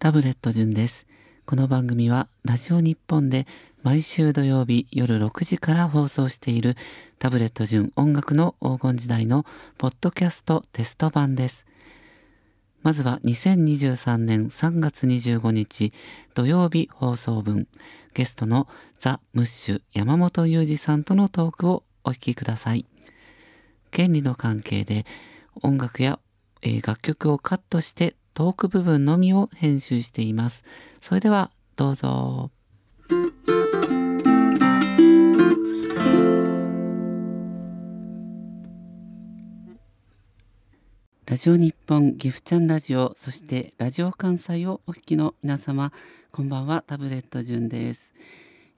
タブレット順です。この番組はラジオ日本で毎週土曜日夜6時から放送しているタブレット順音楽の黄金時代のポッドキャストテスト版です。まずは2023年3月25日土曜日放送分。ゲストのザ・ムッシュ山本裕二さんとのトークをお聞きください。権利の関係で音楽や、えー、楽曲をカットしてトーク部分のみを編集しています。それではどうぞ。ラジオ日本ギフチャンラジオそしてラジオ関西をお聞きの皆様こんばんはタブレット順です、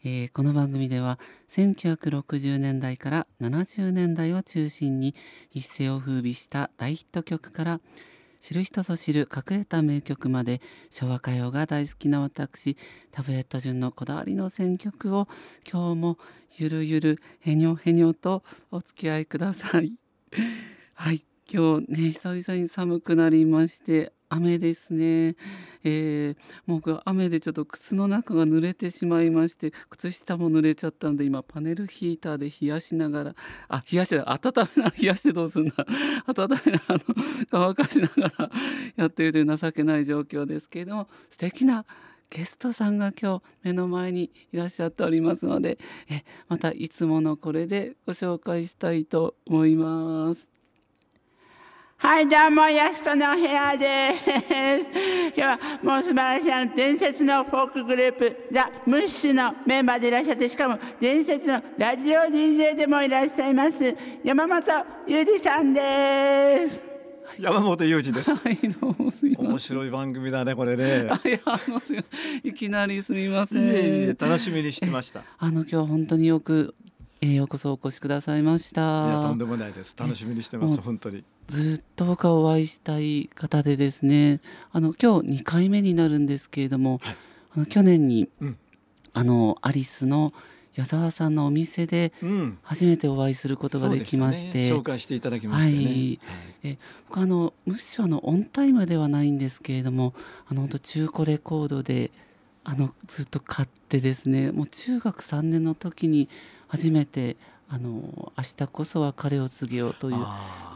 えー、この番組では1960年代から70年代を中心に一世を風靡した大ヒット曲から知る人ぞ知る隠れた名曲まで昭和歌謡が大好きな私タブレット順のこだわりの選曲を今日もゆるゆるへにょへにょとお付き合いください。はい今日ね久々に寒くなりまして雨ですね、えー、もう雨でちょっと靴の中が濡れてしまいまして靴下も濡れちゃったんで今パネルヒーターで冷やしながらあ冷やして温めな 冷やしてどうすんだ温めなあの乾かしながら やってるという情けない状況ですけれども素敵なゲストさんが今日目の前にいらっしゃっておりますのでえまたいつものこれでご紹介したいと思います。はい、どうも、ヤスコの部屋です。今日はもう素晴らしいあの伝説のフォークグループ、ザ・ムッシュのメンバーでいらっしゃって、しかも伝説のラジオ DJ でもいらっしゃいます、山本裕二さんです。山本裕二です。はい、どうもすみません。面白い番組だね、これね。いや、あの、いきなりすみません。いえいえ、楽しみにしてました。あの、今日本当によくえー、ようこそお越しくださいました。いやとんでもないです。楽しみにしてます。本当に。ずっと僕はお会いしたい方でですね。あの今日2回目になるんですけれども、はい、あの去年に、うん、あのアリスの矢沢さんのお店で初めてお会いすることができまして、うんね、紹介していただきましたね。はい、え僕あのむしろあのオンタイムではないんですけれども、あの本当中古レコードであのずっと買ってですね、もう中学3年の時に初めてあの「明日こそは彼を告げよう」という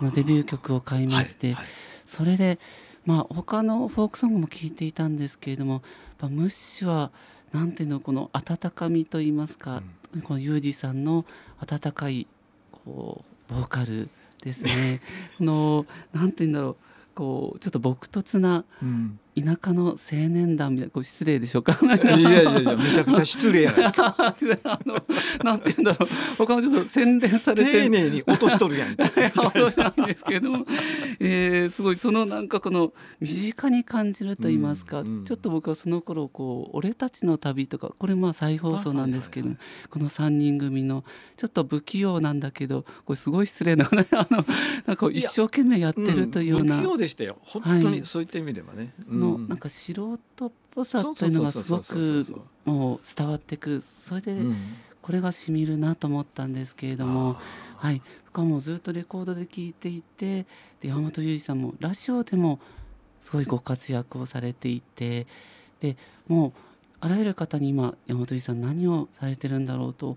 のデビュー曲を買いまして、はいはい、それでまあ他のフォークソングも聴いていたんですけれどもやっぱムッシュはなんていうのこの温かみといいますか、うん、このユージさんの温かいこうボーカルですね。こ のなんていうんだろうこうちょっと朴突な田舎の青年団みたいな失礼でしょうか。いやいやいやめちゃくちゃ失礼や あのなんて言うんだろう。他もちょっと洗練されて丁寧に。落としとるやん落としなんですけども、えー、すごいそのなんかこの身近に感じると言いますか、うんうん、ちょっと僕はその頃こう「俺たちの旅」とかこれまあ再放送なんですけど、この3人組のちょっと不器用なんだけどこれすごい失礼な あのなんか一生懸命やってるというような。でしたよ。本当にそういった意味ではね、はい、のなんか素人っぽさというのがすごくもう伝わってくる。それでこれがしみるなと思ったんですけれども、はい、僕はもうずっとレコードで聴いていてで山本裕二さんもラジオでもすごいご活躍をされていてでもうあらゆる方に今山本裕二さん何をされてるんだろうと、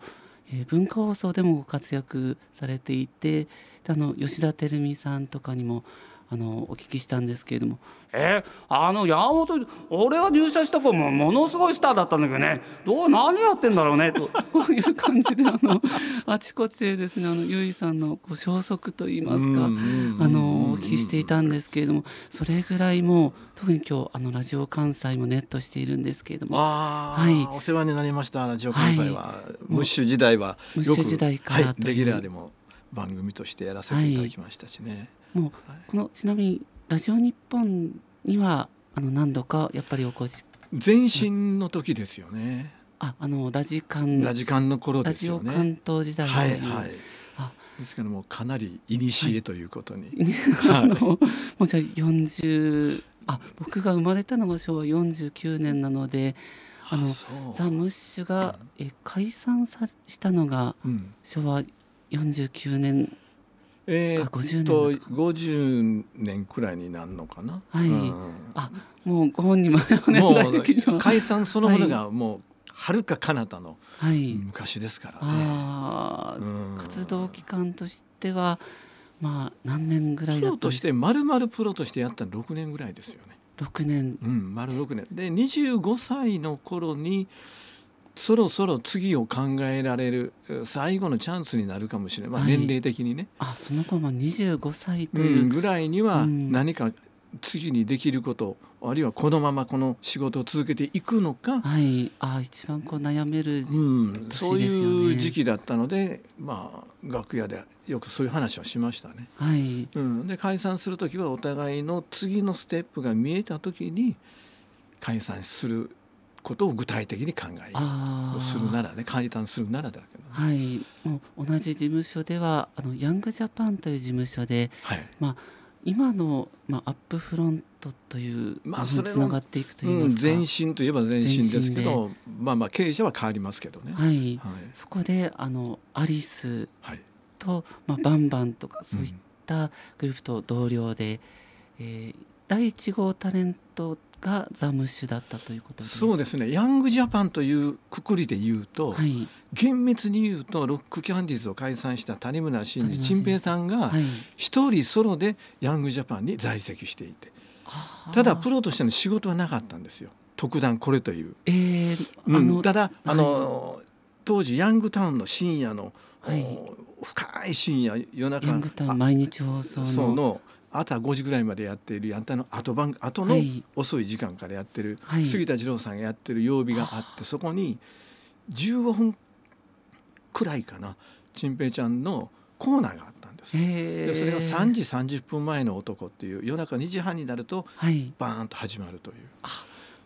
えー、文化放送でもご活躍されていてあの吉田照美さんとかにもあのお聞きしたんですけれども「えー、あの山本俺が入社した子もものすごいスターだったんだけどね。どう何やってんだろうね」と。こういう感じであのあちこちでですねあのゆいさんのこう消息といいますかあのお聞きしていたんですけれども。それぐらいもう特に今日あのラジオ関西もネットしているんですけれども。はい、お世話になりましたラジオ関西は、はい、ムッシュ時代はムッシュ時代から、はい、レギュラーでも番組としてやらせていただきましたしね。はいもうこのちなみにラジオ日本にはあの何度かやっぱりお越し前身の時ですよね。あ、あのラジカンラジカンの頃ですよね。ラジオ関東時代はいはい。ですからもうかなり古ということに。はい、あのもうじゃあ40あ僕が生まれたのが昭和49年なので。あのザ・ムッシュが、え解散さしたのが昭和49年えーっ50年とだと50年くらいになるのかな？はい。うんあもうご本人も解散そのものがもう遥か彼方のはい、昔ですからね。ああ、うん。活動期間としてはまあ何年ぐらいプだったロとして丸々プロとしてやったの6年ぐらいですよね。6年。うん、丸6年。で25歳の頃にそろそろ次を考えられるえ最後のチャンスになるかもしれない、まあ、はい。年齢的にね、あその頃まあ25歳とういう、ん、ぐらいにはうん。何か次にできること、あるいはこのままこの仕事を続けていくのか、はい。あ一番こう悩める時、うん、そういう時期だったので、まあ、楽屋でよくそういう話はしましたね。はい。うん、で解散する時はお互いの次のステップが見えた時に解散することを具体的に考えああするならね解散するならだけどね、はい。もう同じ事務所ではあのヤングジャパンという事務所ではい。今の、まあ、アップフロントというまあつなそれのがっていくといいうん、ますか、前進といえば前進ですけどまあまあ経営者は変わりますけどね。はい。はい。そこであのアリスはい。と、まあ、バンバンとかそういったグループと同僚で、えー第1号タレントがザ・ムッシュだったということで。そうですね。ヤングジャパンというくくりで言うと、はい。厳密に言うとロックキャンディーズを解散した谷村新司陳平さんがはい。一人ソロでヤングジャパンに在籍していて。あー。ただプロとしての仕事はなかったんですよ。特段これという。えーうん。ただあの、当時ヤングタウンの深夜の、深い深夜夜中。ヤングタウあン毎日放送の朝5時ぐらいまでやっているやんたの後番後のはい遅い時間からやってる、はい。杉田二郎さんがやってる曜日があってそこに15分くらいかな陳平ちゃんのコーナーがあったんです。えー。でそれが3時30分前の男っていう夜中2時半になるとはい。バーンと始まるという。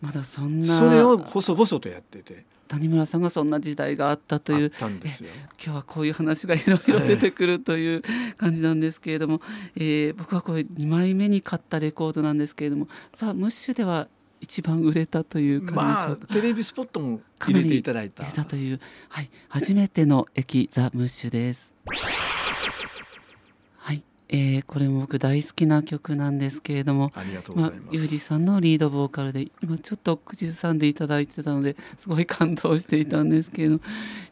まだそんな。それを細々とやってて谷村さんがそんな時代があったという。あったんですよ。今日はこういう話がいろいろ出てくるという感じなんですけれども、えー僕はこれ2枚目に買ったレコードなんですけれども。ザ・ムッシュでは一番売れたという感じでしまあょうか。テレビスポットも入れていただいた。入れたという、はい、初めての駅ザ・ムッシュです。はい、えーこれも僕大好きな曲なんですけれども、まあ。ユージさんのリードボーカルで今ちょっと口ずさんでいただいてたのですごい感動していたんですけれども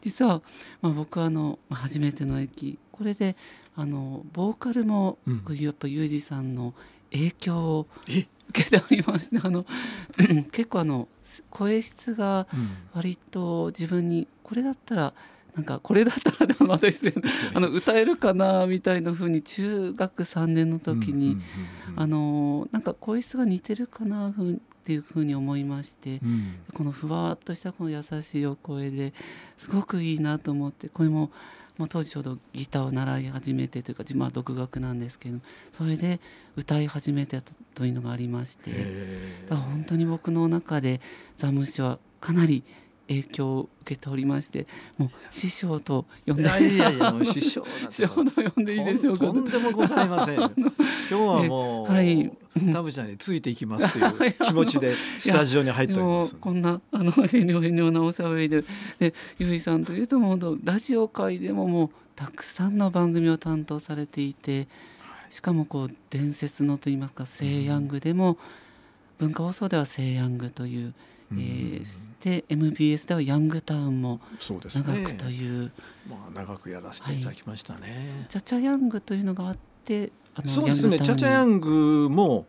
実は、まあ、僕はあのまあ初めての駅これであのボーカルも、うん。やっぱユージさんの影響をえ、受けておりましてあの結構あの声質がうん。割と自分にこれだったらなんかこれだったらでもまた失礼あの歌えるかなみたいな風に中学3年の時に、あのなんか声質が似てるかなふうっていうふうに思いまして、うん。このふわっとしたこの優しいお声ですごくいいなと思ってこれももう当時ちょうどギターを習い始めてというか自分は独学なんですけどそれで歌い始めてたというのがありましてへだから本当に僕の中でザ・ムッシュはかなり影響を受けておりましてもう師匠と呼んでーいやいやいや師匠師匠と呼んでいいでしょうかとんでもございません。今日はもう、はい。タブちゃんについていきますという 気持ちでスタジオに入っております。こんなあの へにょへにょなおしゃべりででゆいさんというともうラジオ界でももうたくさんの番組を担当されていてしかもこう伝説のといいますか「セイヤング」でも文化放送では「セイヤング」という、うん。えーで MBS では「ヤングタウン」も。長くという、まあ長くやらせていただきましたね。チャチャヤングというのがあってあのそうですね。チャチャヤグングも。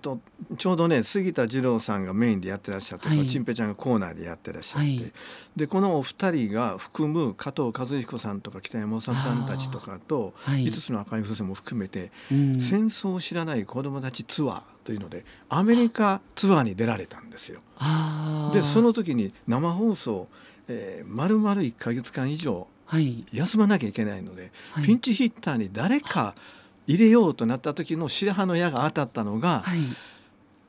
とちょうどね杉田二郎さんがメインでやってらっしゃって、はいそのチンペちゃんがコーナーでやってらっしゃって、はいでこのお二人が含む加藤和彦さんとか北山治さんたちとかとはい5つの赤い風船も含めて、うん戦争を知らない子どもたちツアーというのでアメリカツアーに出られたんですよ。でその時に生放送、えー、丸々1か月間以上はい、休まなきゃいけないので、はい、ピンチヒッターに誰か入れようとなった時の白羽の矢が当たったのが、はい。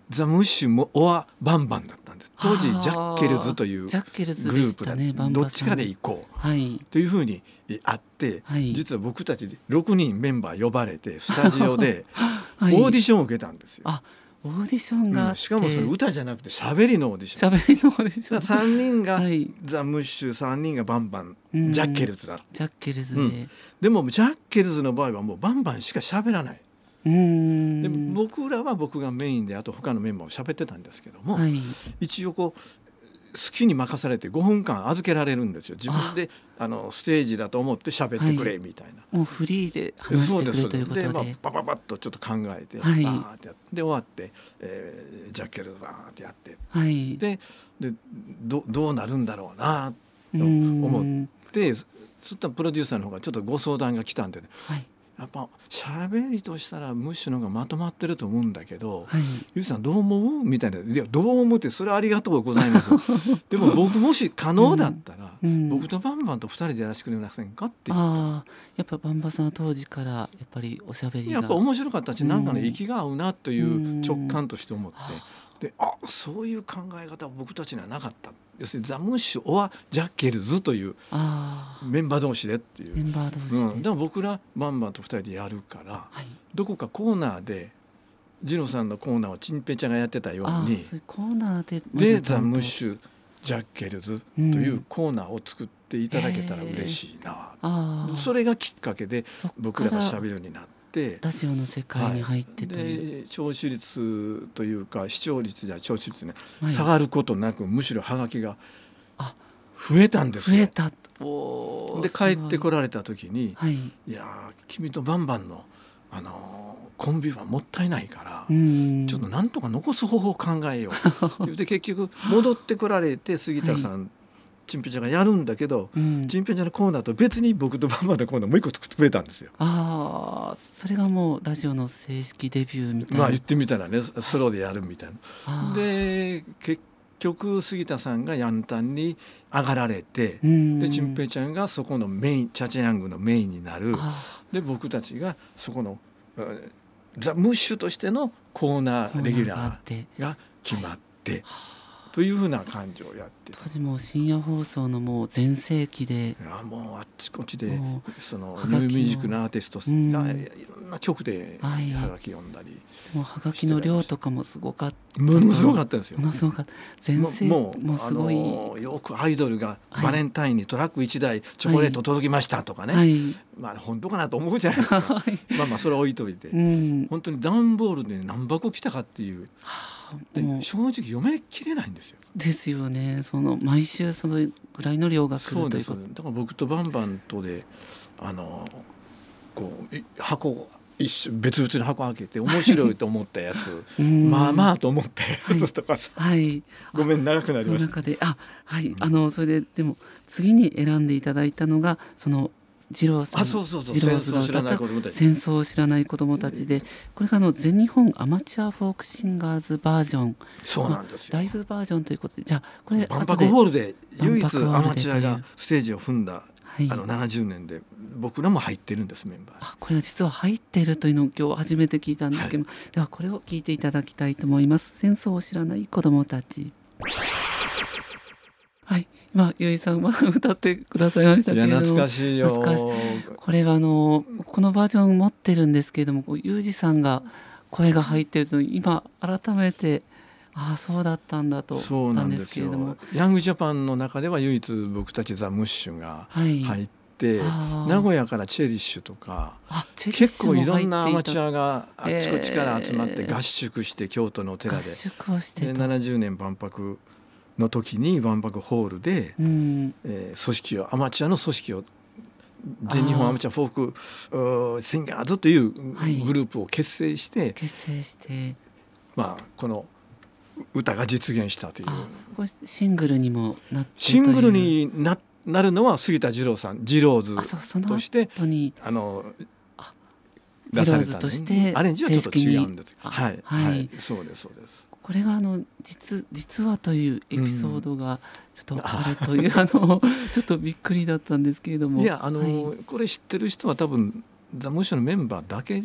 ザ・ムッシュもオア・バンバンだったんです。当時ジャッケルズというグループだ、ねどっちかで行こう。はい。というふうにあって、はい。実は僕たち6人メンバー呼ばれてスタジオで はい。オーディションを受けたんですよ。あオーディションがうんしかもそれ歌じゃなくて喋りのオーディション。喋りのオーディション。3人がはい。ザ・ムッシュ3人がバンバンうん。ジャッケルズだジャッケルズで、ううん。でもジャッケルズの場合はもうバンバンしか喋らないで僕らは僕がメインであと他のメンバーも喋ってたんですけども、はい。一応こう好きに任されて5分間預けられるんですよ。自分であ。のステージだと思って喋ってくれみたいな。もうフリーで話してくれるということで。でまあ、パパパッとちょっと考えて、はい。バーってやってで終わって、えージャッケルバーってやって。はい。ででどどうなるんだろうなとうん。思ってそしたらプロデューサーの方がちょっとご相談が来たんで、ね、はいやっぱ喋りとしたらムッシュの方がまとまってると思うんだけど、はい。ゆうさんどう思うみたいな「いやどう思うってそれはありがとうございます」でも僕もし可能だったら、うん。うん。僕とバンバンと2人でやらせてくれませんかって言っああやっぱバンバさんは当時からやっぱりおしゃべりが。やっぱ面白かったしなんかねうん息が合うなという直感として思って。はであそういう考え方は僕たちにはなかった要するにザ・ムッシュ・オア・ジャッケルズというメンバー同士でっていう。メ、ンバー同士で、うん、でも僕らバンバンと2人でやるからはい。どこかコーナーでジローさんのコーナーをチンペイちゃんがやってたようにコーナーででザ・ムッュシュ・ジャッケルズというコーナーを作っていただけたら嬉しいな、ああそれがきっかけで僕らがしゃべるようになって。ラジオの世界に入ってとい。う、で聴取率というか視聴率じゃ聴取率ね、はい。下がることなくむしろハガキがあ増えたんですよ。増えた。です帰ってこるられた時にはい「いやー君とバンバンの、あのーコンビはもったいないから、うん。ちょっとなんとか残す方法を考えよう」って言って結局戻ってこられて杉田さん、チンペイちゃんがやるんだけど、うん。チンペイちゃんのコーナーと別に僕とバンバンのコーナーもう一個作ってくれたんですよ。ああそれがもうラジオの正式デビューみたいな、まあ言ってみたらねソロでやるみたいな。で結局杉田さんがヤンタンに上がられて、うん。でチンペイちゃんがそこのメインチャチャヤングのメインになる。あで僕たちがそこのうんザ・ムッシュとしてのコーナーレギュラってーが決まって、というふうな感じをやってた。当。時もう深夜放送のもう全盛期で。いやもうあっちこっちでもそのニューミュージックのアーティストがうん。いろんな曲でははいがき読んだり。もうはがきの量とかもすごかった。ものすごかったですよ。も。のすごかった。全も盛もうすごい、よくアイドルがはい。バレンタインにトラック1台チョコレート届きましたとかね、はい。まあ本当かなと思うじゃないですか。はい。まあまあそれは置いといて、うん。本当に段ボールで何箱来たかっていう。でもう正直読めきれないんですよ。ですよね。その毎週そのぐらいの量が来そうですると。いうことだから僕とバンバンとであのこうい箱一緒別々の箱開けて面白いと思ったやつ。うん。まあまあと思ったやつとかさ、はい。ごめん長くなりました。中であはい、あのそれででも次に選んでいただいたのがその二郎さんあそうそうそう。二郎さん戦争を知らないが歌った戦争を知らない子供たちでこれがあの全日本アマチュアフォークシンガーズバージョン。そうなんですよ。ライブバージョンということで。じゃあこれ万博ホールで唯一アマチュアがステージを踏んだはい。あの70年で僕らも入ってるんですメンバー。に。あこれは実は入っているというのを今日初めて聞いたんですけど、ではこれを聞いていただきたいと思います。戦争を知らない子供たちはい。今ゆいさんは 歌ってくださいましたけれども。懐かしいよ。懐かしこれはあのこのバージョン持ってるんですけれどもこうユージさんが声が入ってると今改めてああそうだったんだとそうなんですよですけれども。ヤングジャパンの中では唯一僕たちザ・ムッシュがはい、入って、あー。名古屋からチェリッシュとか結構いろんなアマチュアがあっちこっちから集まってえー。合宿して京都のお寺で。宿をしてでた、70年万博の時に万博ホールで、うん、えー組織をアマチュアの組織を全日本アマチュアフォークシンガーズというはい。グループを結成して、結成して。まあ、この歌が実現したという。シングルにもなってシングルにななるのは杉田二郎さん二郎ズとしてあのあ出されたとしてアレンジはちょっと違うんです。はい。あはい、はい。そうですそうですこれがあの実実はというエピソードがちょっとあるという、あのちょっとびっくりだったんですけれども。いやあの、はい。これ知ってる人は多分ザ・ムッシュのメンバーだけ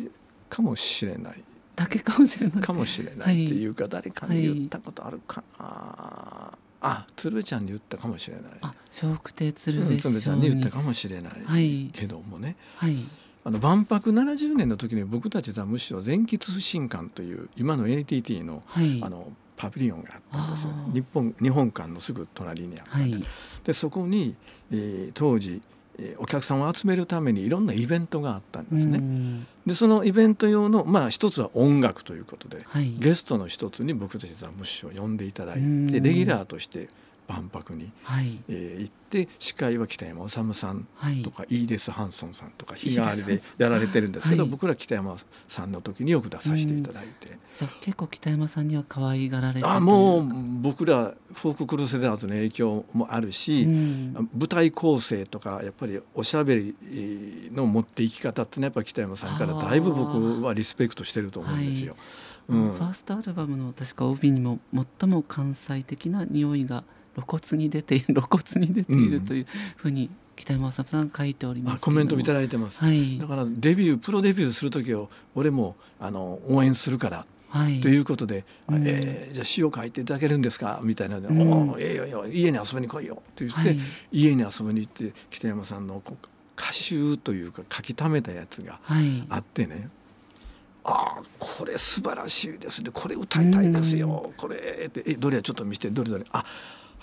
かもしれない。だけかもしれない。かもしれないってい。うか、誰かに言ったことあるかな、あ鶴ちゃんに言ったかもしれない。あ笑福亭鶴うん瓶師匠鶴ちゃんに言ったにかもしれない、はい。けどもね。はいあの万博70年の時に僕たちザ・むしろ全喫不信館という今の NTT の,、はい。あのパビリオンがあったんですよね。日本日本館のすぐ隣にあった、はい。でそこに、えー当時、えーお客さんを集めるためにいろんなイベントがあったんですね。うんでそのイベント用のまあ一つは音楽ということではい。ゲストの一つに僕たちザ・ムッシュを呼んでいただいうん。てレギュラーとして万博に、はい。えー行って司会は北山治さんはい。とかイーデス・ハンソンさんとか日替わりでやられてるんですけど、はい。僕ら北山さんの時によく出させていただいて、じゃあ結構北山さんには可愛がられてあもう僕らフォーククルセダーズの影響もあるし、うん。舞台構成とかやっぱりおしゃべりの持っていき方ってねやっぱり北山さんからだいぶ僕はリスペクトしてると思うんですよ。うん。ファーストアルバムの確か帯にも最も関西的な匂いが露骨に出て 露骨に出ているというふうに北山さん書いておりますあコメントいただだいてます。はい。だからデビュープロデビューする時を俺もあの応援するからはい。ということで「うん。えーじゃあ詩を書いていただけるんですか?」みたいなので「うん。おーええよええよ家に遊びに来いよ」って言って、はい。家に遊びに行って北山さんの歌集というか書き溜めたやつがはい。あってね「ああこれ素晴らしいですね。これ歌いたいですよ、これ」って「えどれや？ちょっと見せてどれどれ？あ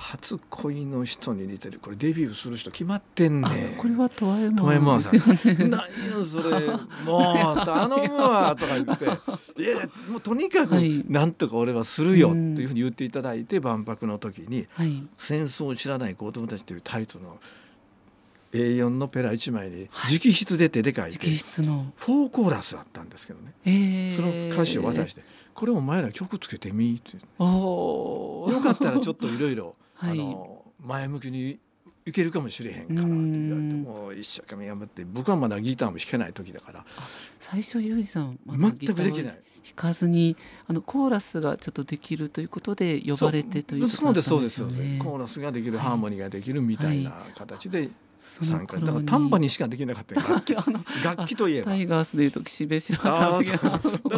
初恋の人に似てる。これデビューする人決まってんねあこれはトワエモモンンさんですよね何やそれ。もう頼むわとか言って「いやいやもうとにかくはい。なんとか俺はするよ」ってうんいうふうに言っていただいて万博の時にはい「戦争を知らない子供たち」というタイトルの A4 のペラ1枚にはい。直筆で手で書いて直筆の。フォーコーラスあったんですけどね。えー。その歌詞を渡して「これお前ら曲つけてみ」って。おー。よかったらちょっといろいろはい。あの前向きにいけるかもしれへんかなって言われてうんもう一生懸命頑張って僕はまだギターも弾けない時だから。最初ユージさん全くできない。弾かずにあのコーラスがちょっとできるということで呼ばれてということそうだったんですそうですそうですコーラスができる、はいハーモニーができるみたいな形で参加だから頃に。タンバにしかできなかったよ楽器といえば。タイガースでいうと岸辺白あさんだ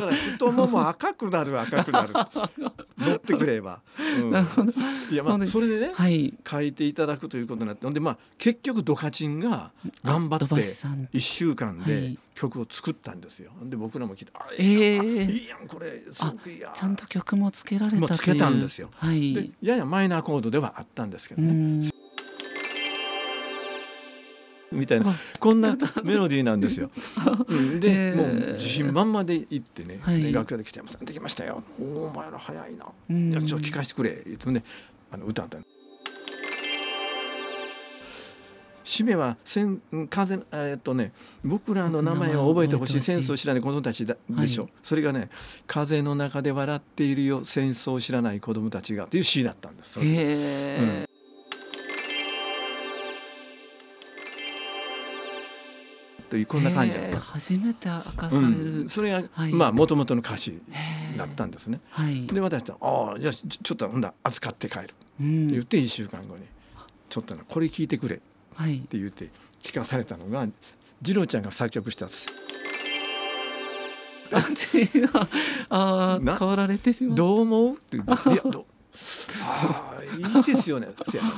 から太もも赤くなる赤くなる。乗ってくれば、うん。いやまあそれでねはい。書いていただくということになってほんでまあ結局ドカチンが頑張土って橋さん1週間はでい。曲を作ったんですよ。で僕らも聞いて「あえいいやん,、えいいやんこれすごくいいやん」ちゃんと曲もつけられたという。つけたんですよ。はい。でややマイナーコードではあったんですけどね。うんみたいな。こんなメロディーなんですよ。うん。で、もう自信満々で行ってね、は楽屋で来て「山さんできましたよ」お「お前ら早いな」うん。いやちょっと聞かせてくれ」言ってねあの歌った締めは千風えーっとね僕らの名前を覚えてほしい。戦争を知らない子供たちだでしょ、はい。それがね「風の中で笑っているよ。戦争を知らない子供たちが」という詩だったんです。それというこんな感じだった。初めて明かさうれる、ん、それが、はい。まあもともとの歌詞だったんですね。はい、で私と「ああじゃあちょちょっとほんだ預かって帰る」ってうん言って1週間後に「ちょっとなこれ聞いてくれ」ってはい、言って聞かされたのが次郎ちゃんが作曲したあ違う。あーな？変わられてし「まうどう思う?」って言って「いやどああいいですよね」せや。うん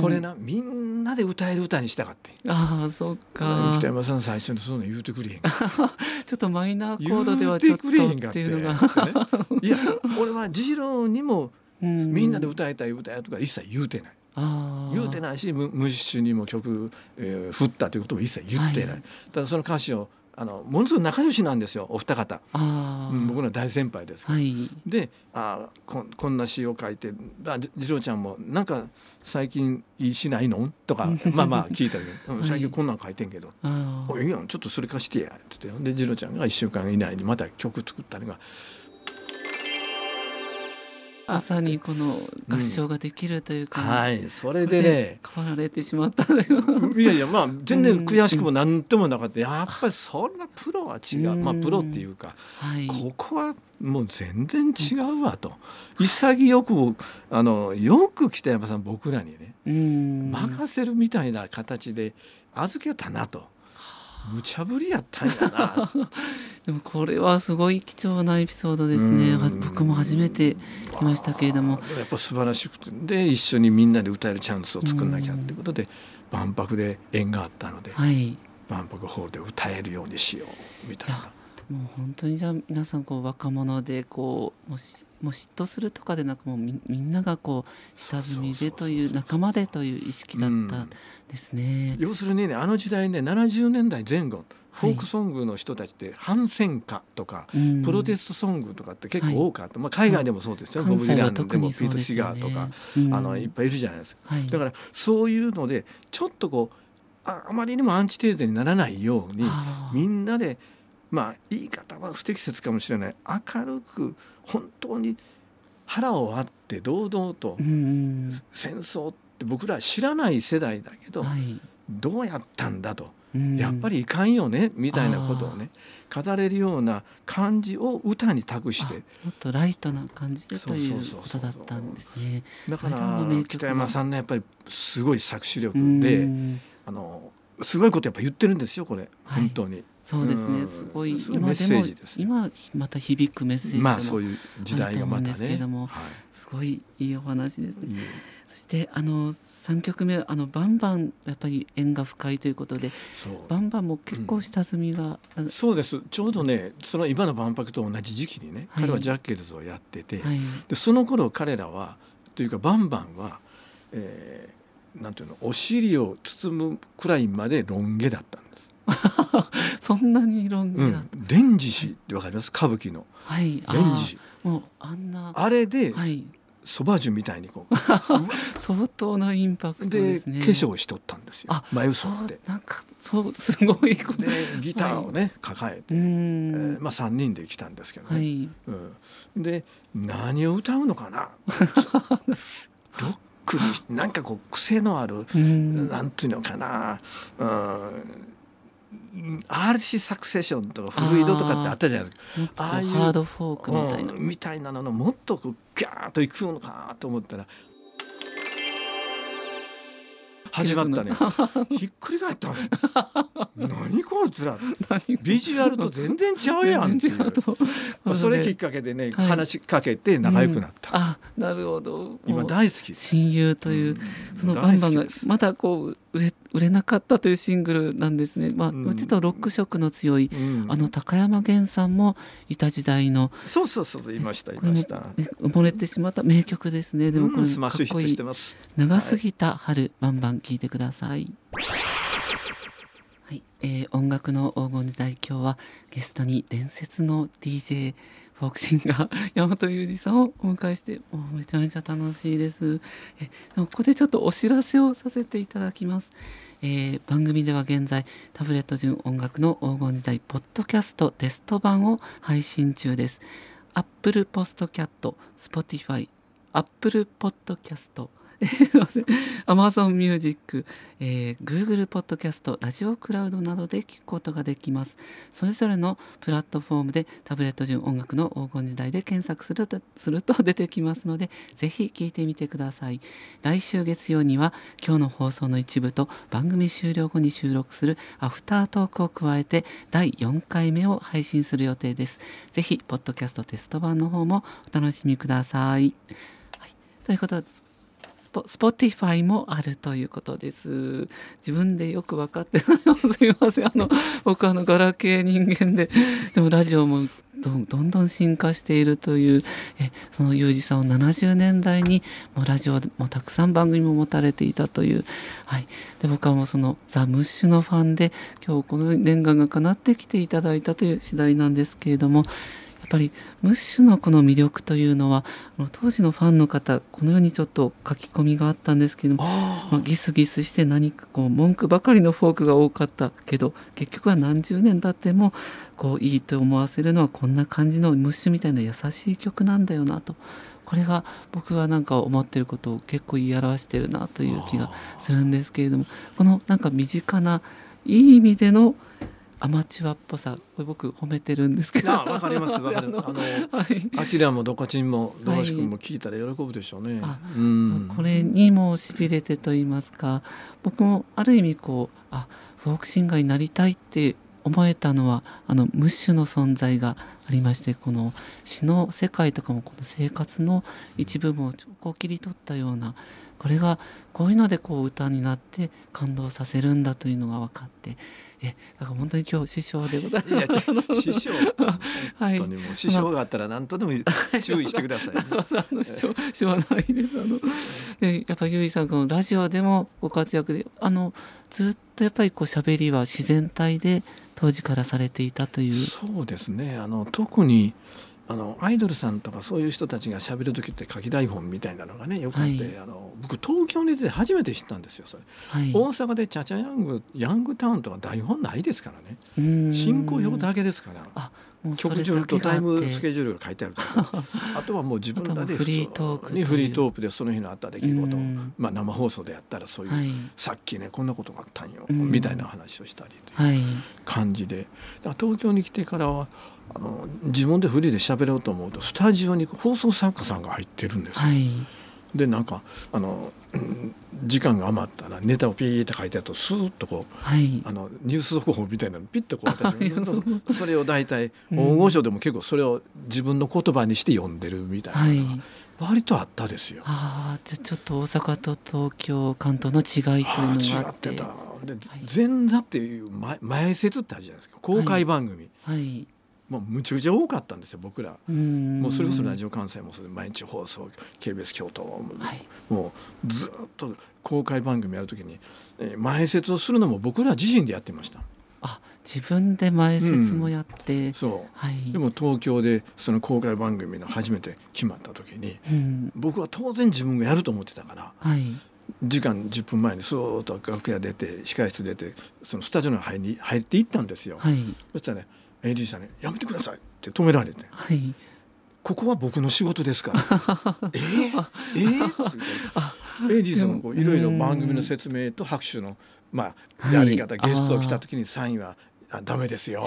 これなみんなで歌える歌にしたかってああそっか。北山さん最初にそういうの言うてくれへん。か ちょっとマイナーコ言ードではちょっとっってていうのが、ね。いや俺は次郎にもうん。みんなで歌いたい歌やとか一切言うてない。言うてないしムムッシュにも曲、えー振ったということも一切言ってない、はい。ただその歌詞をあのものすごく仲良しなんですよお二方、僕の大先輩ですから、はい。であこんこんな詩を書いて次郎ちゃんもなんか最近いい詩ないの？とか まあまあ聞いたけど、最近こんなん書いてんけど「あー。おいいいやんちょっとそれ貸してや」って言ってで次郎ちゃんが1週間以内にまた曲作ったのがまさにこの合唱ができるというか、はいそれでね。変わられてしまったいやいやまあ全然悔しくもなんともなかった。やっぱりそんなプロは違う。まあプロっていうかはい。ここはもう全然違うわと。潔くあのよく北山さん僕らにねうん。任せるみたいな形で預けたなと無茶ぶりやったんやな。でもこれはすごい貴重なエピソードですね。僕も初めて来ましたけれども。やっぱ素晴らしくて。で一緒にみんなで歌えるチャンスを作んなきゃってことで万博で縁があったのではい。万博ホールで歌えるようにしようみたいな。もう本当にじゃあ皆さんこう若者でこうもうしもう嫉妬するとかでなくもうみみんながこう下積みでという仲間でという意識だったですね。要するにねあの時代ね70年代前後フォークソングの人たちって反戦歌とか、うん。プロテストソングとかって結構多かった、まあ、海外でもそうですよ、ボブ・関西はディランで特にもピート・シガーとか、うん。あのいっぱいいるじゃないですか。はい、だからそういうのでちょっとこうああまりにもアンチテーゼにならないようにみんなでまあ言い方は不適切かもしれない。明るく本当に腹を割って堂々と戦争って僕ら知らない世代だけどはい。どうやったんだと。うん。やっぱりいかんよねみたいなことをね語れるような感じを歌に託しあてもっとライトな感じでといそうことだったんですね。だから北山さんのやっぱりすごい作詞力うでん。あのすごいことやっぱ言ってるんですよこれ。はい。本当に。そうですね、うん。すごい。今でも今また響くメッセージまあそういう時代がまたね。どもはすごいいいお話ですね。い。そしてあの3曲目あのバンバンやっぱり縁が深いということでバンバンも結構下積みが、あそうです。ちょうどねその今の万博と同じ時期にね、はい。彼はジャッケルズをやってて、はい。でその頃彼らはというかバンバンは、えーなんていうのお尻を包むくらいまでロン毛だったんです。そんなにロン毛うだ、ん、蓮司氏ってわかります？歌舞伎の。はい。あ蓮司氏ー。もうあんな。あれではい。そば樹みたいにこう 相当なインパクトでね。化粧しとったんですよ。あ眉そ剃って。う。なんかそうすごいことでギターをね、抱えて、うえん、ーまあ、3人で来たんですけどね、はい。うん、で何を歌うのかな？ロックにしなんかこう癖のある、うん。なんていうのかな、うん、RC サクセションとかフルイドとかってあったじゃないですか。ああいうハードフォークみたいな、うんみたいなののもっとこうギャーッといくのかなと思ったら始まったね。ひっくり返った。の何こいつら。ビジュアルと全然ちゃうやんっていう。それきっかけでね、はい。話しかけて仲良くなった、うん。あなるほど。今大好きです。親友という、うん。そのバンバンがまだこう売れ売れなかったというシングルなんですね。まあ、うんちょっとロック色の強い、うんあの高山厳さんもいた時代のそうそうそういましたいました、、埋もれてしまった名曲ですね。でもこれ、うんスマッシュしてます長すぎた春、バンバン聞いてください。はい、えー音楽の黄金時代今日はゲストに伝説の DJ フォークシンガー大和裕二さんをお迎えしてもうめちゃめちゃ楽しいです。えここでちょっとお知らせをさせていただきます。えー番組では現在タブレット純音楽の黄金時代ポッドキャストテスト版を配信中です。Apple Podcast、Spotify、Apple Podcast Amazon Music、えー Google Podcast、ラジオクラウドなどで聞くことができます。それぞれのプラットフォームでタブレット純音楽の黄金時代で検索するとすると出てきますので、ぜひ聞いてみてください。来週月曜には今日の放送の一部と番組終了後に収録するアフタートークを加えて第4回目を配信する予定です。ぜひ、ポッドキャストテスト版の方もお楽しみください。はい、ということ、ポ Spotify もあるということです。自分でよく分かってない。すみません。あの僕あのガラケー人間で、でもラジオもどんどんどん進化しているという。えそのユージさんを70年代にもうラジオもたくさん番組も持たれていたという、はい、で僕はもうそのザ・ムッシュのファンで今日この念願が叶ってきていただいたという次第なんですけれども。ぱりムッシュのこの魅力というのは当時のファンの方このようにちょっと書き込みがあったんですけれどもあまあ、ギスギスして何かこう文句ばかりのフォークが多かったけど結局は何十年経ってもこういいと思わせるのはこんな感じのムッシュみたいな優しい曲なんだよなと。これが僕がなんか思ってることを結構言い表してるなという気がするんですけれどもこのなんか身近ないい意味でのアマチュアっぽさこれ僕褒めてるんですけど。あわかります わかる。あのあのはい。アキラもドカチンもドカシ君も聞いたら喜ぶでしょうね、あうん。これにもしびれてと言いますか。僕もある意味こうあフォークシンガーになりたいって思えたのはあのムッシュの存在がありましてこの詩の世界とかもこの生活の一部分をこう切り取ったようなこれがこういうのでこう歌になって感動させるんだというのが分かってえだから本当に今日師匠でございます。師匠。はい。本当にもう師匠があったら何とでも 注意してくださいね。あの師匠師匠はないですあのでやっぱりゆいさんこのラジオでもご活躍であのずっとやっぱりこう喋りは自然体で当時からされていたというそうですねあの特にあのアイドルさんとかそういう人たちが喋る時って書き台本みたいなのがねよくあって、はい。あの僕東京に出て初めて知ったんですよそれ、はい。大阪でチャチャヤングヤングタウンとか台本ないですからね。うん。進行表だけですから。曲順とタイムスケジジュールが書いてあるとか あとはもう自分らで普通にフリートークでその日のあった出来事。をうん。まあ、生放送でやったらそういう、はい。さっきねこんなことがあったんよ、うん。みたいな話をしたりというはい。感じで。東京に来てからはあの自分でフリーで喋ろうと思うとスタジオに放送作家さんが入ってるんですよ。はい。でなんかあのうん時間が余ったらネタをピーって書いてあるとスーッとこうはい。あのニュース速報みたいなのピッとこう私 それを大体うん。大御所でも結構それを自分の言葉にして読んでるみたいなはい。のが割とあったですよ。ああじゃあちょっと大阪と東京関東の違いというのがあって。ってた。で前座っていう前前説ってあるじゃないですか。公開番組、はいもうむちゃくちゃ多かったんですよ僕ら。うん。もうそれこそラジオ関西もそれ毎日放送 KBS 京都も,、はい。もうずっと公開番組やるときに、えー前説をするのも僕ら自身でやってました。あ自分で前説もやって、そはい。うでも東京でその公開番組の初めて決まった時にうん。僕は当然自分がやると思ってたからはい。時間10分前にスーッと楽屋出て控室出てそのスタジオの入りに入っていったんですよ、はい。そしたらね AD さんに「やめてください」って止められて。はい「ここは僕の仕事ですから」えー、えー、って言って。あ AD さんもこういろいろ番組のうん説明と拍手のまあはい。やり方、ゲストが来た時にサインはあダメですよ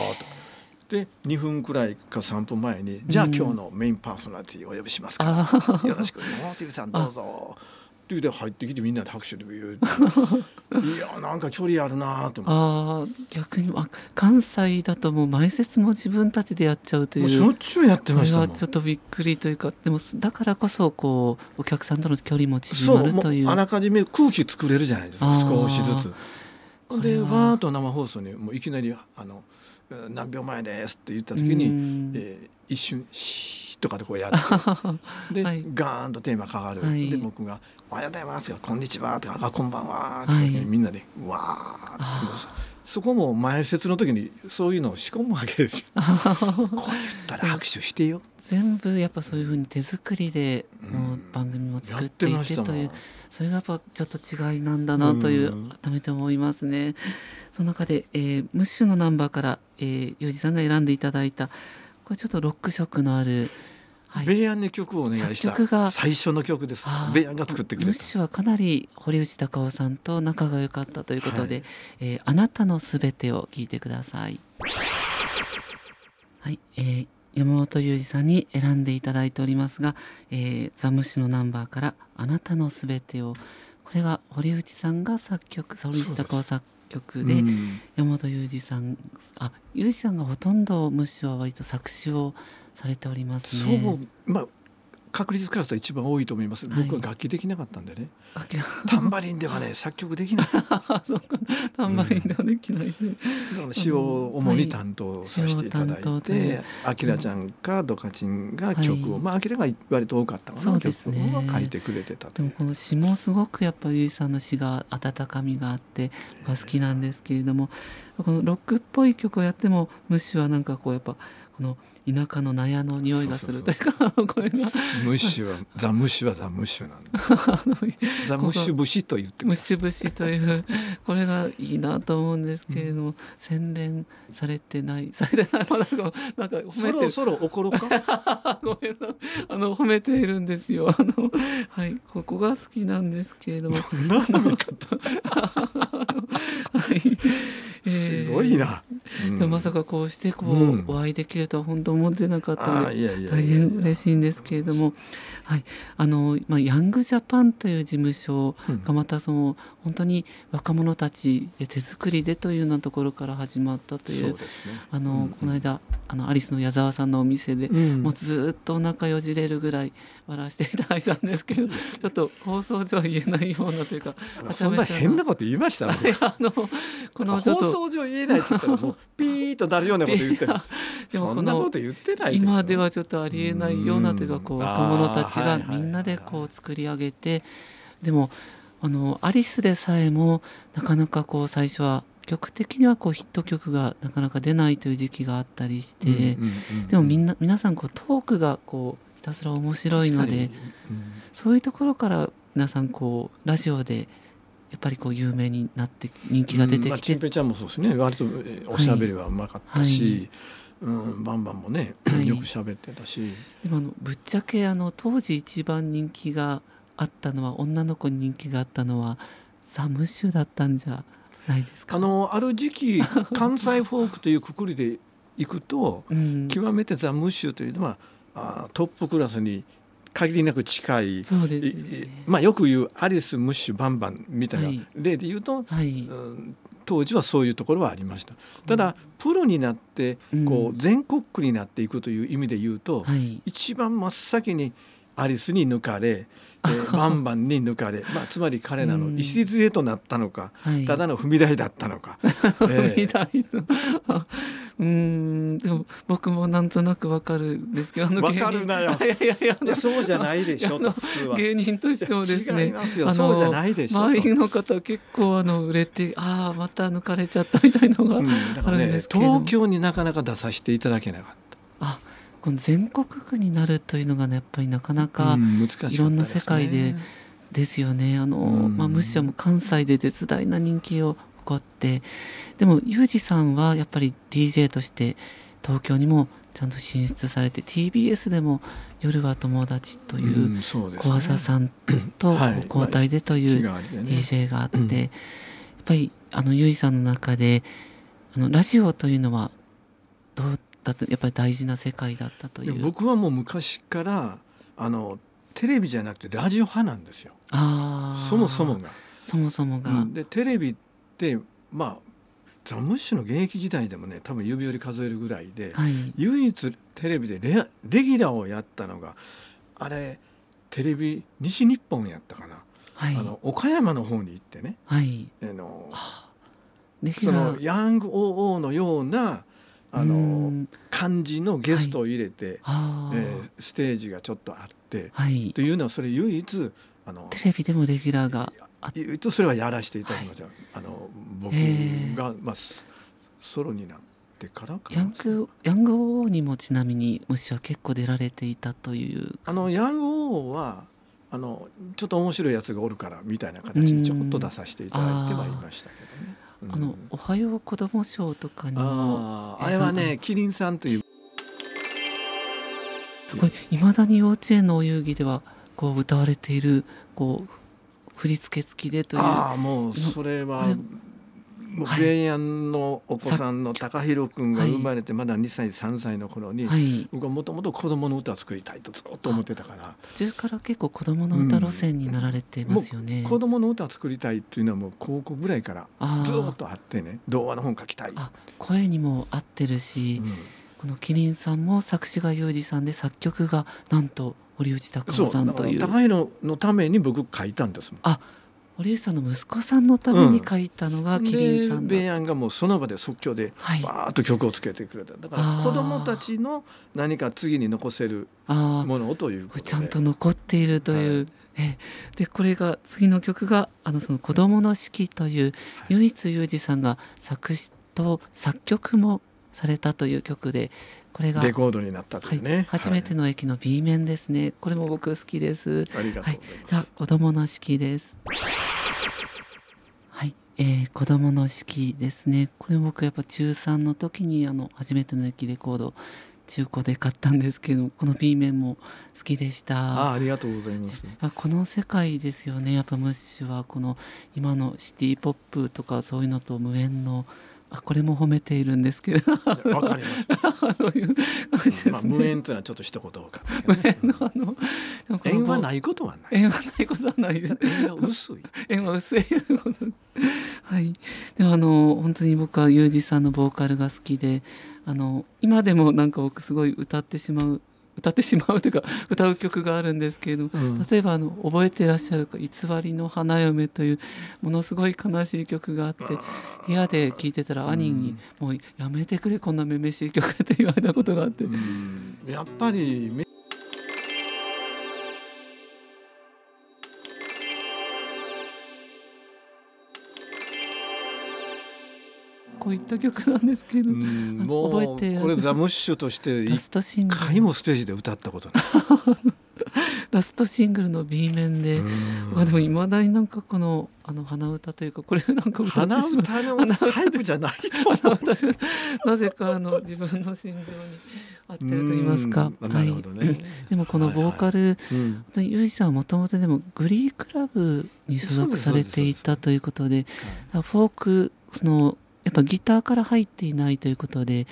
と。で2分くらいか3分前に「じゃあ今日のメインパーソナリティをお呼びしますから、あよろしく日本 TV さんどうぞ」って言って入ってきてみんなで拍手で言う いやなんか距離あるなと思っあー逆にあ関西だともう前説も自分たちでやっちゃうとていう。しょっちゅうやってましたもん。はちょっとびっくりというかでもだからこそこうお客さんとの距離も縮まるという。うあらかじめ空気作れるじゃないですかあー。少しずつ。でこれはわーっと生放送にもういきなりあの「何秒前です」って言った時に、うん。えー一瞬「シー」とかでこうやって。で、はい。ガーンとテーマかかる、はい。で僕が「おはようございます」とか「こんにちは」とか「あこんばんは」ってはいみんなで「わー」あそこも前説の時にそういうのを仕込むわけですよ。こう言ったら拍手してよ。全部やっぱそういうふうに手作りでもう番組も作っていてというそれがやっぱちょっと違いなんだなといううん。改めて思いますね。その中で、えー、ムッシュのナンバーから、えー、ゆうじさんが選んでいただいたこれちょっとロック色のある、はい、ベイアンに曲をお願いした作曲が最初の曲ですあ。ーベイアンが作ってくれた。ムッシュはかなり堀内孝雄さんと仲が良かったということで、はいえーあなたのすべてを聞いてください。はい、えー山本裕二さんに選んでいただいておりますが、えーザ・ムッシュのナンバーから「あなたのすべてを」これが堀内さんが作曲堀内孝雄作曲でうん山本裕二さんあ裕二さんがほとんどムッシュは割と作詞をされておりますそね。うまあ確率からすると一番多いと思います。はい僕は楽器できなかったんでね。楽器がタンバリンではね 作曲できない。タンバリンではできないね。だから詩を主に担当させていただいてで、あきらちゃんかドカチンが曲を、はいまああきらが割と多かったかそな、うですね曲を書いてくれてた。でもこの詩もすごくやっぱゆいさんの詩が温かみがあってが好きなんですけれどもこのロックっぽい曲をやってもムッシュはなんかこうやっぱこの田舎の納屋の匂いがする。というか これがムッシュはザムッシュはザムッシュなんで、ザムッシュ節と言って。ムッシュ節という これがいいなと思うんですけれども、洗練されてない。されてない。まだなんかなんか褒そろそろ怒ろうか？ごめんな。あの褒めているんですよ。あのはい。ここが好きなんですけれども。はい、えーすごいな。うん。でもまさかこうしてこう、うん。お会いできるとは本当思ってなかったので大変嬉しいんですけれども、はい、あのまあヤングジャパンという事務所うん。がまたその本当に若者たちで手作りでというようなところから始まったといそうあの、うん。この間あのアリスの矢沢さんのお店で、うん。もうずっとお腹よじれるぐらい笑わせていただいたんですけどちょっと放送では言えないようなというかそんな変なこと言いました？い やあのこの放と送上言えないって言ったらもうピーッとなるようなこと言ってる。でもこのそんなこと言ってないですよ今ではちょっとありえないようなというかこううん。若者たちがみんなでこう作り上げてでもあのアリスでさえもなかなかこう最初は曲的にはこうヒット曲がなかなか出ないという時期があったりして、でもみんな皆さんこうトークがこうひたすら面白いのでそういうところから皆さんこうラジオでやっぱりこう有名になって人気が出てまあ、きて、チンペイちゃんもそうですね。割とえーおしゃべりはうまかったし、うん、バンバンもね、はい。よく喋ってたし。でもあのぶっちゃけあの当時一番人気があったのは女の子に人気があったのはザ・ムッシュだったんじゃないですか？あのある時期 関西フォークというくくりでいくとうん、極めてザ・ムッシュというのはあトップクラスに限りなく近い、そうですいいね。まあ、よく言うアリス・ムッシュ・バンバンみたいはい。な例で言うと、はい、うん当時はそういうところはありました。ただプロになってうん。こう全国区になっていくという意味で言うと、はい、一番真っ先にアリスに抜かれ、えーバンバンに抜かれ、まあ、つまり彼らの礎となったのか、はい。ただの踏み台だったのか、えみーたいな。あ うーん、でも僕もなんとなくわかるんですけど、あの芸人わかるなよ。いやいやいや、そうじゃないでしょ普通は。芸人としてもですね違いますよ。あのそうじゃないでしょと。周りの方結構あの売れてああまた抜かれちゃったみたいのが、あるんですけれど。も東京になかなか出させていただけなかっあこの全国区になるというのがねやっぱりなかなた。かいろんな世界でですよね。あの、うん。まあ、むしろ関西で絶大な人気を誇ってでもユージさんはやっぱり DJ として東京にもちゃんと進出されて TBS でも「夜は友達」という小朝さんとはい。交代でという DJ があって、うんやっぱりあのユージさんの中であのラジオというのはどうだった？やっぱり大事な世界だったという。僕はもう昔からあのテレビじゃなくてラジオ派なんですよ。そもそもが。そもそもが、うん。でテレビってまあザ・ムッシュの現役時代でもね多分指折り数えるぐらいで、はい。唯一テレビでレレギュラーをやったのがあれテレビ西日本やったかな、はい。あの岡山の方に行ってね。はい。あのそのヤング OO のようなあうのん。感じのゲストを入れて、あ。ーえーステージがちょっとあってはい。というのはそれ唯一あのテレビでもレギュラーが言うとそれはやらせていただきました、あの僕が、まあ、ソソロになってからかな。ヤングヤング王にもちなみにむしは結構出られていたという。あのヤング王はあのちょっと面白いやつがおるからみたいな形でちょこっと出させていただいてはいましたけどね。うんあの「おはよう子ども賞」とかにも。あれはねキリンさんという。これいまだに幼稚園のお遊戯ではこう歌われているこう振り付け付きでという。ああもうそれはもイヤンのお子さんの高弘君が生まれてまだ2歳3歳の頃に、はい。僕はもともと子供の歌を作りたいとずっと思ってたから。途中から結構子どもの歌路線になられてますよね。子供の歌を作りたいっていうのはもう高校ぐらいからずっとあってね童話の本書きたい。あ声にも合ってるし、うん。このキリンさんも作詞がユージさんで作曲がなんと堀内孝雄さんという。高弘のために僕書いたんですもん。堀内さんの息子さんのために書いたのがキリンさんだ、でベイヤンがもうその場で即興ではい。バーッと曲をつけてくれた。だから子供たちの何か次に残せるああものをということで。ちゃんと残っているという、えでこれが次の曲が「あのその子供の式」という唯一ユージさんが作詞と作曲もされたという曲でこれが、レコードになったとはいいうね、初めての駅の B 面ですねこれも僕好きです。はい、ありがとうござい子供の式です。はい、えー、子供の式ですね。これ僕やっぱ中3の時にあの初めての駅レコード中古で買ったんですけど、この B 面も好きでした。あありがとうございますあこの世界ですよね。やっぱムッシュはこの今のシティポップとかそういうのと無縁のあこれも褒めているんですけどわかります。そういう感じですね。まあ無縁というのはちょっと一言か、無縁のあの縁はないことはない。縁はないことはないです。縁が薄い。縁は薄い。はい。でもあの本当に僕はユージさんのボーカルが好きで、あの今でもなんか僕すごい歌ってしまう。歌ってしまうというか 歌う曲があるんですけれども、うん。例えばあの覚えていらっしゃるか「偽りの花嫁」というものすごい悲しい曲があって部屋で聴いてたら兄に「もうやめてくれこんなめめしい曲」って言われたことがあって、うんやっぱりこういった曲なんですけれど。うも、んもう覚えてこれザムッシュとして一ラストシングル回もステージで歌ったことない。ラストシングルの B 面で、うん。まあでもいまだになんかこのあの鼻歌というかこれなんか歌って鼻しまう。歌のタイプじゃないと思う。なぜかあの自分の心情に合ってると言いますか。う。ん。なるほどね。でもこのボーカル、うん本当にユージさんはもともとでもグリークラブに所属されていたとい。うことでフォークそのやっぱギターから入っていないということで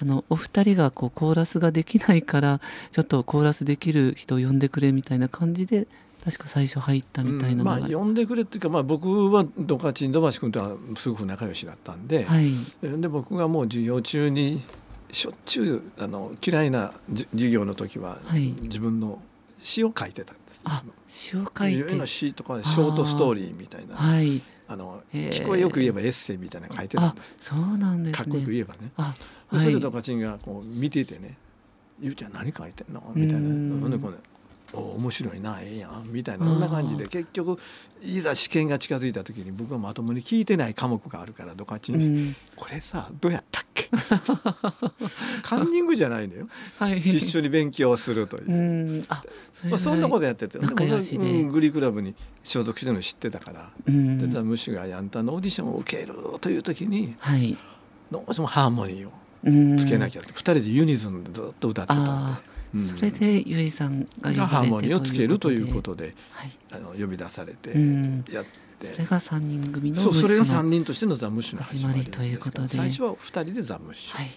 あのお二人がこうコーラスができないからちょっとコーラスできる人を呼んでくれみたいな感じで確か最初入ったみたいなのが、うんまあ呼んでくれっていうか、まあ、僕はドカチン土橋君とはすごく仲良しだったんで、はい。で僕がもう授業中にしょっちゅうあの嫌いなじ授業の時は、はい。自分の詩を書いてたんです。詩を書いて。詩とかショートストーリーみたいな。あはいのへー聞こえよく言えばエッセイみたいなの書いてたんあです。そうなんですねかっこよく言えばね。はいそれでドカチンがこう見ていてね「ゆうちゃん何書いてんの?」みたいなうんでこうねお面白いなええやんみたいなそんな感じで結局いざ試験が近づいた時に僕はまともに聞いてない科目があるからドカチンにう。ん。これさどうやったっけ？カンニングじゃないのよ。はい。一緒に勉強するという。う、ん。あそれまあ、そんなことやってて。で仲良僕はしで。うんグリークラブに所属してるの知ってたから、うん。でザ・ムッシュがヤンタンのオーディションを受けるという時にはい。どうしてもハーモニーをうん。つけなきゃって、二人でユニゾンでずっと歌ってたんでそれでゆいさんが呼ばれてハーモニーをつけるというこでとではい。あの呼び出されてうん。やって、それが三人組のそうそれがムッシュの3人としてのザ・ムッシュの始まりということで。最初は2人でザ・ムッシュ、はい、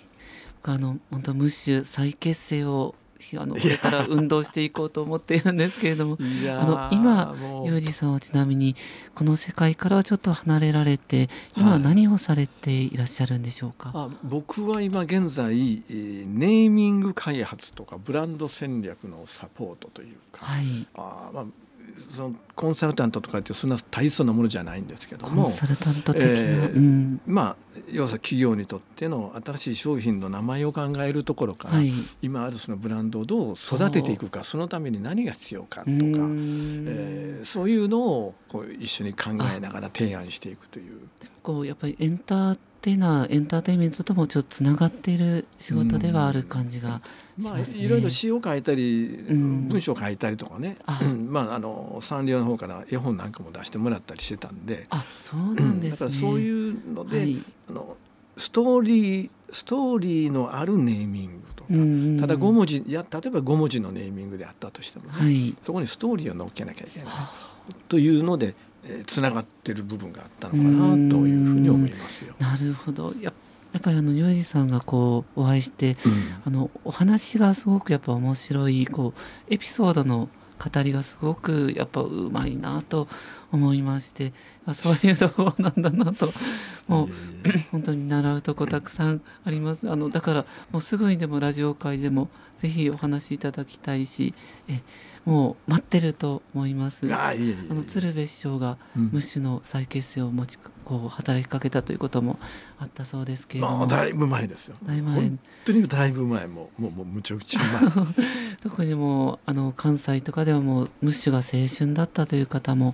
僕あの本当ムッシュ再結成をあのこれから運動していこうと思っているんですけれどもあの今ユージさんはちなみにこの世界からはちょっと離れられて今は何をされていらっしゃるんでしょうか、あ僕は今現在えーネーミング開発とかブランド戦略のサポートというか、はい。あーまあ、そのコンサルタントとかってそんな大層なものじゃないんですけどもコンサルタント的な、えーうん。まあ要は企業にとっての新しい商品の名前を考えるところから、はい。今あるそのブランドをどう育てていくかそのために何が必要かとか、えーそういうのをこう一緒に考えながら提案していくという。こうやっぱりエンターテイナーエンターテインメントともちょっとつながっている仕事ではある感じがしまあ、ますね。いろいろ詩を書いたり、ん。文章を書いたりとかね、あ。うん。まあ、あのサンリオの方から絵本なんかも出してもらったりしてたんで、あそうなんですね。だからそういうので、はい。あのストーリーストーリーのあるネーミングとか、うんうんただ5文字いや例えば5文字のネーミングであったとしてもね、はい。そこにストーリーを乗っけなきゃいけないはというのでつながってる部分があったのかなというふうに思いますよ。なるほど。ややっぱりあのユージさんがこうお会いしてうんあのお話がすごくやっぱ面白いこうエピソードの語りがすごくやっぱうまいなと思いましてあそういうところなんだなともういえいえ 本当に習うとこたくさんありますあのだからもうすぐにでもラジオ会でもぜひお話しいただきたいしえもう待ってると思います。あの鶴瓶師匠がうんムッシュの再結成を持ちこう働きかけたということもあったそうですけれどもまあだいぶ前ですよ。だいぶ前本当にだいぶ前もうもうもうむちゃくちゃ前。特にもうあの関西とかではもうムッシュが青春だったという方も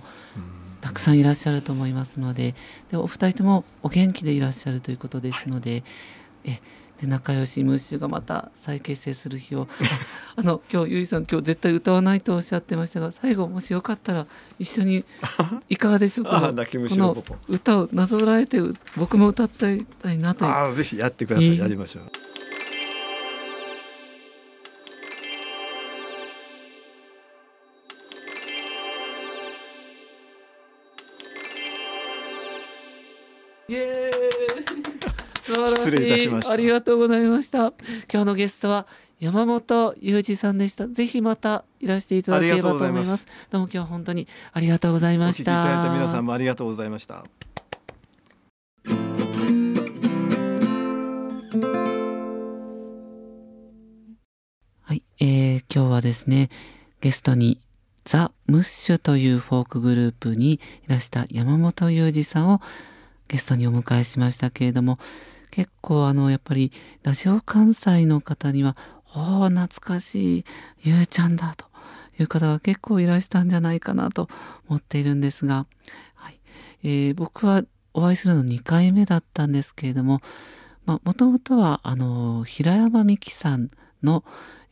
たくさんいらっしゃると思いますのででお二人ともお元気でいらっしゃるということですので,、えで仲良しムッシュがまた再結成する日を。あ あの今日ゆいさん今日絶対歌わないとおっしゃってましたが最後もしよかったら一緒に いかがでしょうか？この歌をなぞらえて僕も歌っていたいなとああぜひやってください。やりましょう。失礼いたしましたありがとうございました。今日のゲストは山本裕二さんでした。ぜひまたいらしていただければと思います。どうも今日は本当にありがとうございました。いただいた皆さんもありがとうございました。はい、えー、今日はですねゲストにザ・ムッシュというフォークグループにいらした山本裕二さんをゲストにお迎えしましたけれども結構あのやっぱりラジオ関西の方には「おお懐かしいゆうちゃんだ」という方が結構いらしたんじゃないかなと思っているんですが、はいえー、僕はお会いするの2回目だったんですけれどももともとはあの平山美樹さんの、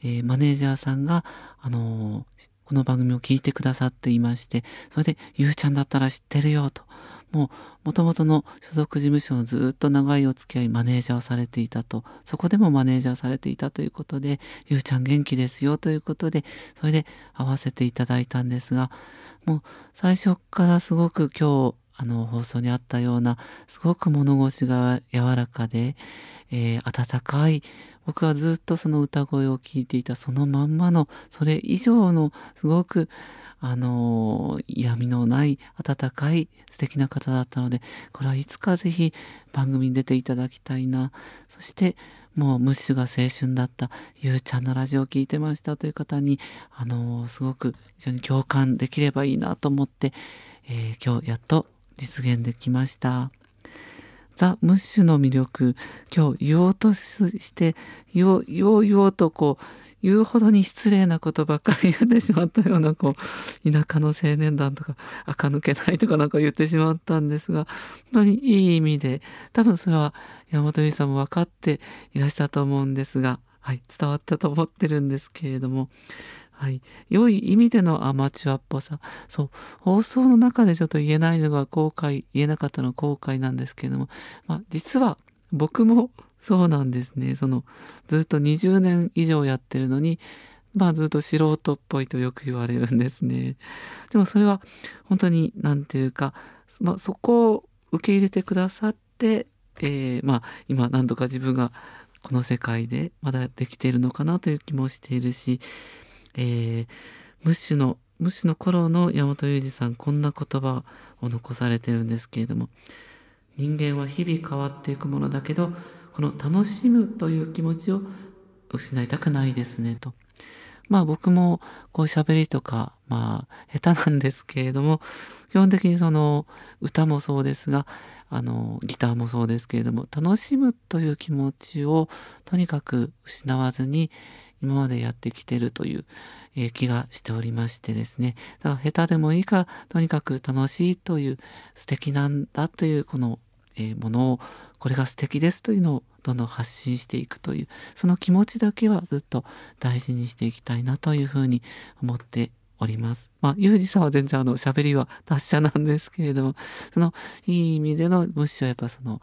えー、マネージャーさんがあのこの番組を聞いてくださっていまして、それで、ゆうちゃんだったら知ってるよと。も、ともとの所属事務所のずっと長いお付き合い、マネージャーをされていたと。そこでもマネージャーされていたということで、ゆうちゃん元気ですよということで、それで会わせていただいたんですが、もう最初からすごく今日、あの放送にあったようなすごく物腰が柔らかで、えー、温かい僕はずっとその歌声を聞いていたそのまんまのそれ以上のすごくあの嫌味のない温かい素敵な方だったのでこれはいつかぜひ番組に出ていただきたいなそしてもうムッシュが青春だったゆうちゃんのラジオを聞いてましたという方にあのすごく非常に共感できればいいなと思って、えー、今日やっと実現できました。ザ・ムッシュの魅力今日言おうとして言おう言おう言おうとこう言うほどに失礼なことばっかり言ってしまったようなこう田舎の青年団とか垢抜けないとかなんか言ってしまったんですが本当にいい意味で多分それは山本由さんも分かっていらしたと思うんですが、はい、伝わったと思ってるんですけれどもはい、良い意味でのアマチュアっぽさ。そう。放送の中でちょっと言えないのが後悔言えなかったのは後悔なんですけれども、まあ、実は僕もそうなんですね。そのずっと20年以上やってるのにまあずっと素人っぽいとよく言われるんですね。でもそれは本当に何て言うか、まあ、そこを受け入れてくださって、えー、まあ今何とか自分がこの世界でまだできているのかなという気もしているしえー、ムッシュのムッシュの頃の山本裕二さんこんな言葉を残されてるんですけれども人間は日々変わっていくものだけどこの楽しむという気持ちを失いたくないですねと。まあ僕もこう喋りとかまあ下手なんですけれども基本的にその歌もそうですがあのギターもそうですけれども楽しむという気持ちをとにかく失わずに今までやってきてるという、えー、気がしておりましてですねだから下手でもいいからとにかく楽しいという素敵なんだというこの、えー、ものをこれが素敵ですというのをどんどん発信していくというその気持ちだけはずっと大事にしていきたいなというふうに思っております。まあ、ゆうじさんは全然あの喋りは達者なんですけれども、そのいい意味での無視はやっぱその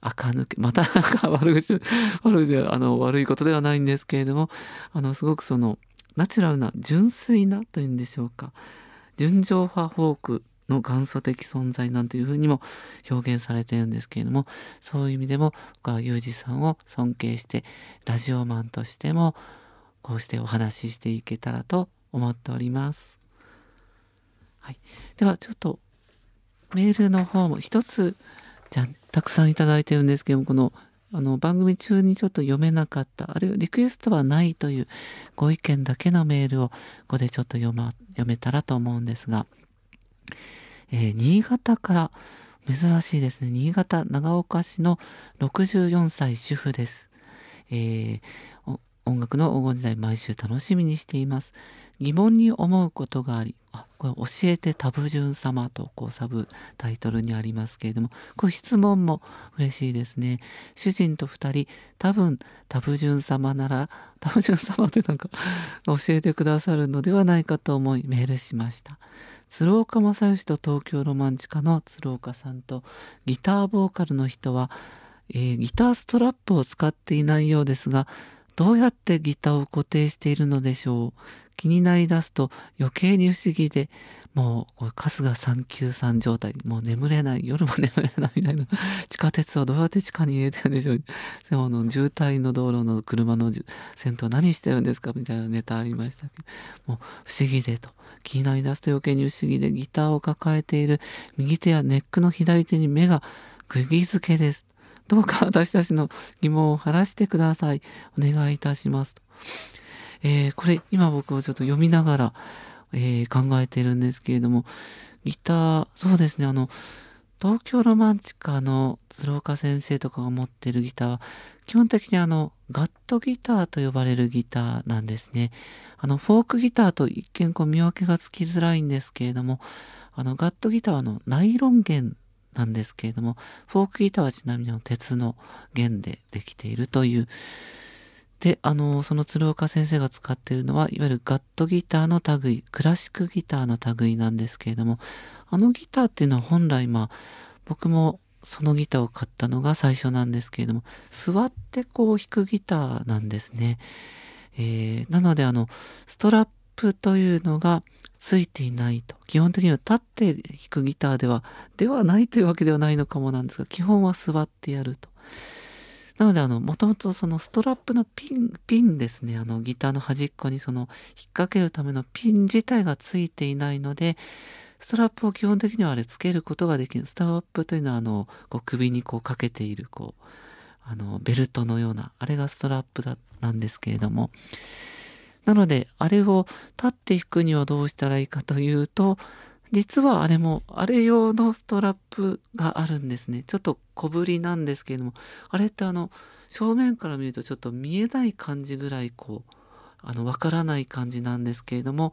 垢抜け またなんか悪口 悪口あの悪いことではないんですけれどもあのすごくそのナチュラルな純粋なというんでしょうか純情派フォークの元祖的存在なんていうふうにも表現されているんですけれどもそういう意味でも僕はユージさんを尊敬してラジオマンとしてもこうしてお話ししていけたらと思っております。はい、ではちょっとメールの方も一つじゃたくさんいただいてるんですけどもこのあの番組中にちょっと読めなかったあるいはリクエストはないというご意見だけのメールをここでちょっと読,、ま、読めたらと思うんですが、えー、新潟から珍しいですね。新潟長岡市の64歳主婦です、えー、音楽の黄金時代毎週楽しみにしています。疑問に思うことがありあこれ教えてタブジュン様とこうサブタイトルにありますけれどもこれ質問も嬉しいですね。主人と2人多分タブジュン様なら タブジュン様ってなんか教えてくださるのではないかと思いメールしました。鶴岡正義と東京ロマンチカの鶴岡さんとギターボーカルの人は、えー、ギターストラップを使っていないようですがどうやってギターを固定しているのでしょう？気になりだすと余計に不思議でもう春日三級さん状態もう眠れない夜も眠れないみたいな地下鉄はどうやって地下に入れてるんでしょうでもの渋滞の道路の車の先頭何してるんですかみたいなネタありましたけどもう不思議でと気になりだすと余計に不思議でギターを抱えている右手やネックの左手に目が釘付けです。どうか私たちの疑問を晴らしてください。お願いいたします。と、えー、これ今僕はちょっと読みながらえー、考えてるんですけれどもギターそうですねあの東京ロマンチカの鶴岡先生とかが持ってるギターは基本的にあのガットギターと呼ばれるギターなんですね。あのフォークギターと一見こう見分けがつきづらいんですけれどもあのガットギターはのナイロン弦なんですけれどもフォークギターはちなみに鉄の弦でできているというで、あの、その鶴岡先生が使っているのは、いわゆるガットギターの類、クラシックギターの類なんですけれども、あのギターっていうのは本来、まあ、僕もそのギターを買ったのが最初なんですけれども、座ってこう弾くギターなんですね。えー、なので、あの、ストラップというのがついていないと。基本的には立って弾くギターでは、ではないというわけではないのかもなんですが、基本は座ってやると。なので、あの、もともとそのストラップのピン、ピンですね、あの、ギターの端っこにその、引っ掛けるためのピン自体がついていないので、ストラップを基本的にはあれつけることができる。ストラップというのは、あの、こう首にこうかけている、こう、あの、ベルトのような、あれがストラップだ、なんですけれども、なので、あれを立って弾くにはどうしたらいいかというと、実はあれも、あれ用のストラップがあるんですね。ちょっと小ぶりなんですけれども、あれってあの、正面から見るとちょっと見えない感じぐらいこう、あの、わからない感じなんですけれども、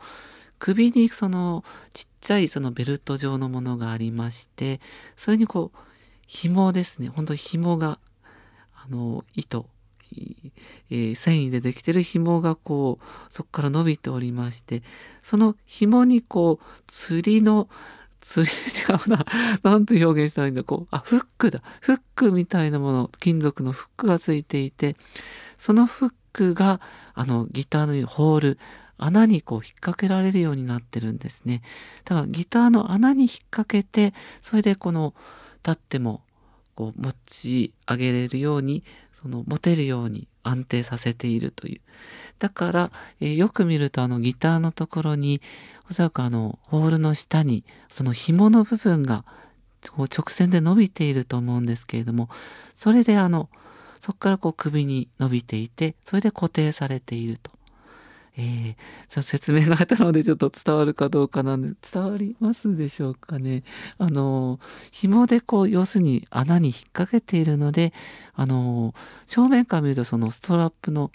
首にそのちっちゃいそのベルト状のものがありまして、それにこう、紐ですね。本当に紐が、あの、糸、えー、繊維でできてる紐がこうそこから伸びておりましてその紐にこう釣りの 釣り違うな 何て表現したらいいんだこうあフックだフックみたいなもの金属のフックがついていてそのフックがあのギターのホール穴にこう引っ掛けられるようになってるんですね。だからギターの穴に引っ掛けてそれでこの立ってもこう持ち上げれるようにその持てるように安定させているという。だから、えー、よく見るとあのギターのところにおそらくあのホールの下にその紐の部分がこう直線で伸びていると思うんですけれどもそれであのそこからこう首に伸びていてそれで固定されていると。えー、説明があったのでちょっと伝わるかどうかなんで伝わりますでしょうかね。あの紐でこう要するに穴に引っ掛けているのであの正面から見るとそのストラップの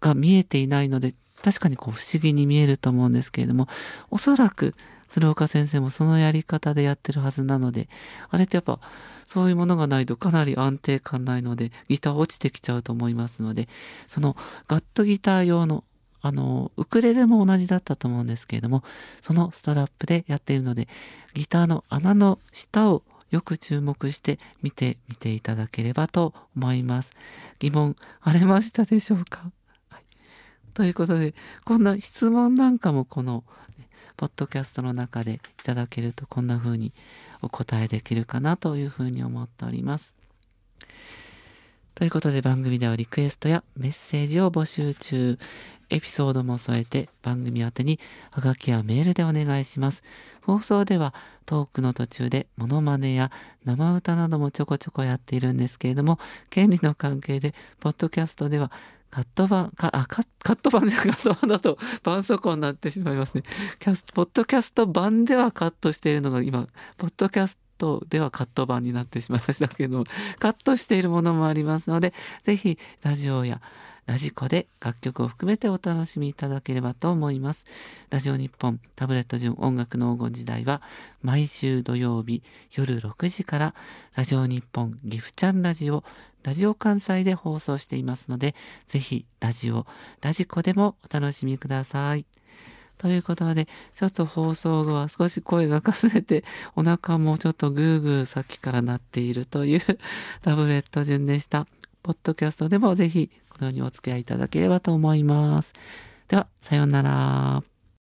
が見えていないので確かにこう不思議に見えると思うんですけれどもおそらく鶴岡先生もそのやり方でやってるはずなのであれってやっぱそういうものがないとかなり安定感ないのでギター落ちてきちゃうと思いますのでそのガットギター用のあの、ウクレレも同じだったと思うんですけれども、そのストラップでやっているので、ギターの穴の下をよく注目して見てみていただければと思います。疑問晴れましたでしょうか、はい、ということで、こんな質問なんかもこの、ね、ポッドキャストの中でいただけるとこんな風にお答えできるかなというふうに思っております。ということで番組ではリクエストやメッセージを募集中。エピソードも添えて番組宛てにハガキやメールでお願いします。放送ではトークの途中でモノマネや生歌などもちょこちょこやっているんですけれども、権利の関係で、ポッドキャストではカット版、かあカカット版じゃカット版だと絆創膏になってしまいますね。キャスポッドキャスト版ではカットしているのが今、ポッドキャストではカット版になってしまいましたけども、カットしているものもありますので、ぜひラジオやラジコで楽曲を含めてお楽しみいただければと思います。ラジオ日本タブレット順音楽の黄金時代は毎週土曜日夜6時からラジオ日本ギフチャンラジオラジオ関西で放送していますので、ぜひラジオ、ラジコでもお楽しみください。ということで、ちょっと放送後は少し声がかすれて、お腹もちょっとグーグーさっきから鳴っているというタブレット順でした。ポッドキャストでもぜひのようにお付き合いいただければと思います。ではさようなら。